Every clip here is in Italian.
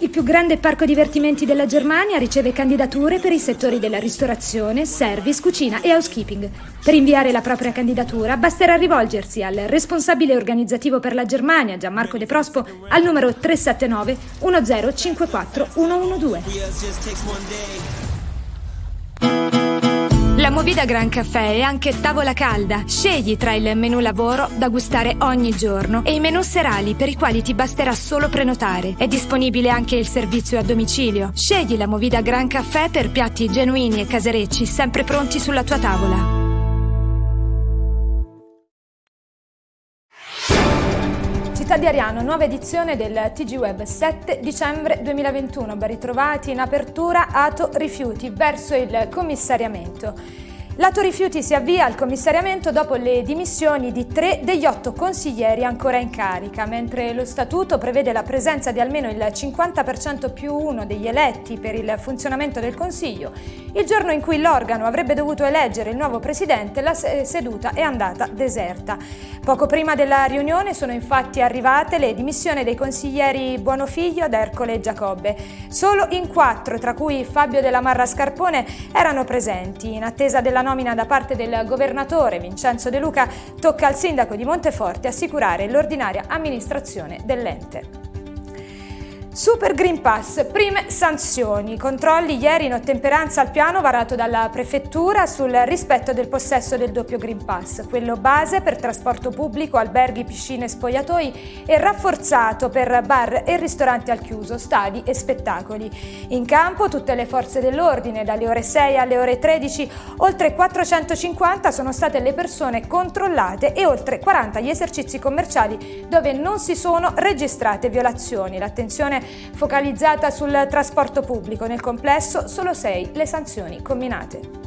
Il più grande parco divertimenti della Germania riceve candidature per i settori della ristorazione, service, cucina e housekeeping. Per inviare la propria candidatura basterà rivolgersi al responsabile organizzativo per la Germania, Gianmarco De Prospo, al numero 379 1054 112. Movida Gran Caffè è anche tavola calda. Scegli tra il menù lavoro da gustare ogni giorno e i menù serali per i quali ti basterà solo prenotare. È disponibile anche il servizio a domicilio. Scegli la Movida Gran Caffè per piatti genuini e caserecci sempre pronti sulla tua tavola. Città di Ariano, nuova edizione del TG Web 7 dicembre 2021. Ben ritrovati in apertura Ato Rifiuti verso il commissariamento. Lato Rifiuti si avvia al commissariamento dopo le dimissioni di tre degli otto consiglieri ancora in carica, mentre lo statuto prevede la presenza di almeno il 50% più uno degli eletti per il funzionamento del Consiglio. Il giorno in cui l'organo avrebbe dovuto eleggere il nuovo presidente, la seduta è andata deserta. Poco prima della riunione sono infatti arrivate le dimissioni dei consiglieri Buonofiglio, D'Ercole e Giacobbe. Solo in quattro, tra cui Fabio della Marra Scarpone, erano presenti. In attesa della nomina da parte del governatore Vincenzo De Luca, tocca al sindaco di Monteforte assicurare l'ordinaria amministrazione dell'ente. Super Green Pass, prime sanzioni, controlli ieri in ottemperanza al piano varato dalla prefettura sul rispetto del possesso del doppio Green Pass, quello base per trasporto pubblico, alberghi, piscine, spogliatoi e rafforzato per bar e ristoranti al chiuso, stadi e spettacoli. In campo tutte le forze dell'ordine, dalle ore 6 alle ore 13, oltre 450 sono state le persone controllate e oltre 40 gli esercizi commerciali dove non si sono registrate violazioni. L'attenzione focalizzata sul trasporto pubblico. Nel complesso solo 6 le sanzioni combinate.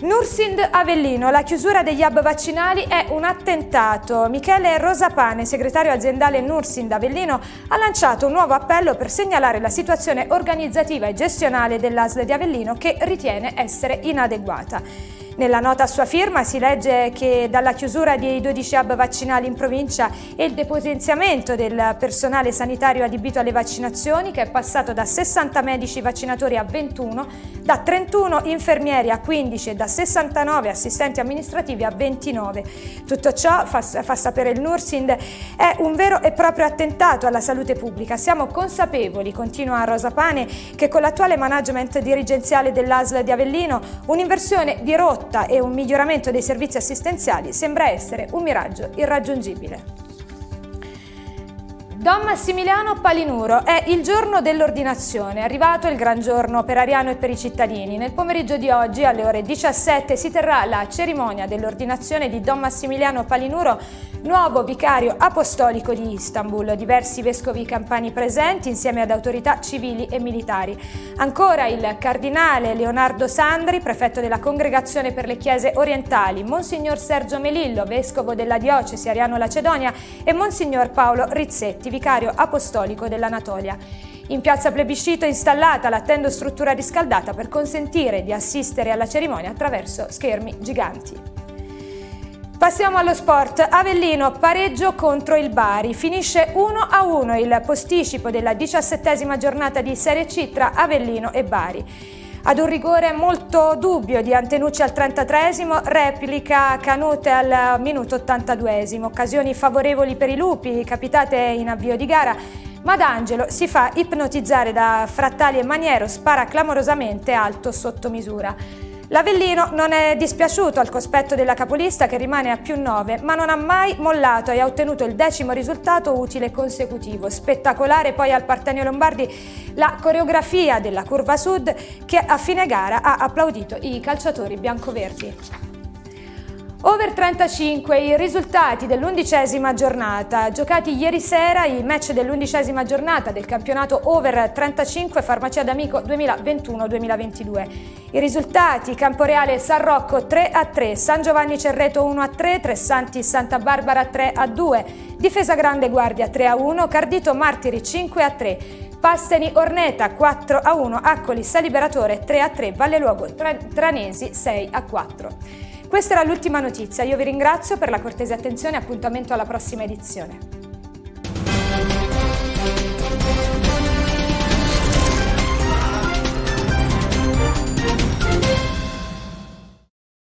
Nursind Avellino, la chiusura degli hub vaccinali è un attentato. Michele Rosapane, segretario aziendale Nursind Avellino, ha lanciato un nuovo appello per segnalare la situazione organizzativa e gestionale dell'ASL di Avellino che ritiene essere inadeguata. Nella nota a sua firma si legge che dalla chiusura dei 12 hub vaccinali in provincia e il depotenziamento del personale sanitario adibito alle vaccinazioni, che è passato da 60 medici vaccinatori a 21, da 31 infermieri a 15 e da 69 assistenti amministrativi a 29. Tutto ciò, fa, fa sapere il Nursind, è un vero e proprio attentato alla salute pubblica. Siamo consapevoli, continua Rosa Pane, che con l'attuale management dirigenziale dell'ASL di Avellino un'inversione di rotta rotta e un miglioramento dei servizi assistenziali sembra essere un miraggio irraggiungibile. Don Massimiliano Palinuro è il giorno dell'ordinazione, è arrivato il gran giorno per Ariano e per i cittadini. Nel pomeriggio di oggi alle ore 17 si terrà la cerimonia dell'ordinazione di Don Massimiliano Palinuro nuovo vicario apostolico di Istanbul, diversi vescovi campani presenti insieme ad autorità civili e militari. Ancora il cardinale Leonardo Sandri, prefetto della Congregazione per le Chiese Orientali, Monsignor Sergio Melillo, vescovo della diocesi Ariano-Lacedonia e Monsignor Paolo Rizzetti, vicario apostolico dell'Anatolia. In piazza Plebiscito è installata l'attendo struttura riscaldata per consentire di assistere alla cerimonia attraverso schermi giganti. Passiamo allo sport. Avellino pareggio contro il Bari. Finisce 1-1 il posticipo della diciassettesima giornata di Serie C tra Avellino e Bari. Ad un rigore molto dubbio di Antenucci al 33esimo, replica Canute al minuto 82esimo. Occasioni favorevoli per i lupi, capitate in avvio di gara, ma D'Angelo si fa ipnotizzare da Frattali e Maniero, spara clamorosamente alto sotto misura. L'Avellino non è dispiaciuto al cospetto della capolista che rimane a più 9, ma non ha mai mollato e ha ottenuto il decimo risultato utile consecutivo. Spettacolare poi al Partenio Lombardi la coreografia della curva sud che a fine gara ha applaudito i calciatori biancoverdi. Over 35 i risultati dell'undicesima giornata. Giocati ieri sera i match dell'undicesima giornata del campionato Over 35 Farmacia d'Amico 2021-2022. I risultati Camporeale San Rocco 3 a 3, San Giovanni Cerreto 1 a 3, Tressanti Santa Barbara 3 a 2, Difesa Grande Guardia 3 a 1, Cardito Martiri 5 a 3. Pasteni Orneta 4 a 1, Accoli Saliberatore 3 a 3, Valle Luogo Tranesi 6 a 4. Questa era l'ultima notizia, io vi ringrazio per la cortese attenzione e appuntamento alla prossima edizione.